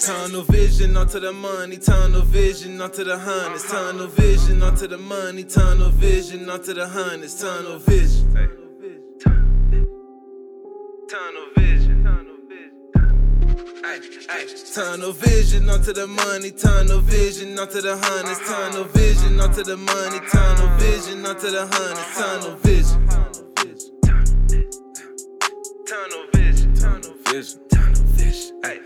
Tunnel vision onto the money, tunnel vision onto the hundreds, tunnel vision onto the money, tunnel vision onto the hundreds, tunnel vision. Tunnel vision. Ay, ay. Tunnel vision onto the money, tunnel vision onto the hundreds, tunnel vision onto the money, tunnel vision onto the hundreds, tunnel vision. Tunnel vision, tunnel vision, tunnel vision. Ay.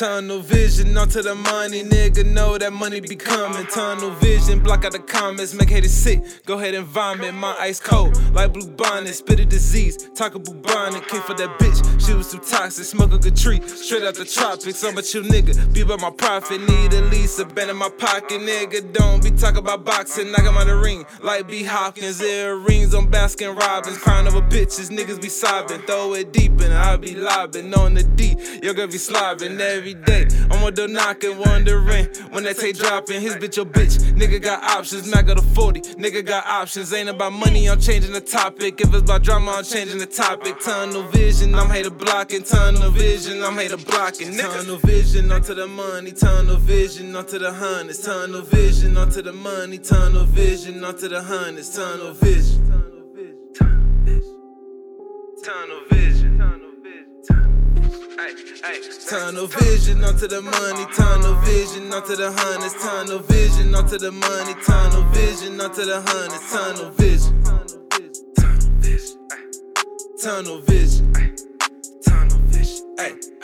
Tunnel vision onto the money, nigga know that money be coming. Tunnel vision, block out the comments, make haters sick. Go ahead and vomit, my ice cold, like blue bonnet, spit a disease. Talk a bubonic, came for that bitch, she was too toxic. Smoke a good tree, straight out the tropics. I'm a chill nigga, be about my profit. Need at least a band in my pocket, nigga. Don't be talking about boxing, knock him out the ring, like B. Hopkins. Earrings on Baskin Robbins, crying over bitches, niggas be sobbing. Throw it deep and I be lobbing on the D. Your girl be slobbing every day. I'm on the knocking, wondering when that tape dropping. His bitch, your bitch. Nigga got options, Mac got a 40. Nigga got options. Ain't about money, I'm changing the topic. If it's about drama, I'm changing the topic. Tunnel vision, I'm hater blocking. Tunnel vision, I'm hater blocking. Tunnel vision onto the money. Tunnel vision onto the hundreds. Tunnel vision onto the money. Tunnel vision onto the hundreds. Tunnel vision. Tunnel vision. Tunnel vision. Tunnel vision onto the money, tunnel vision onto the hundreds, tunnel vision onto the money, tunnel vision onto the hundreds, tunnel vision. Tunnel vision. Tunnel vision. Tunnel vision. Ay.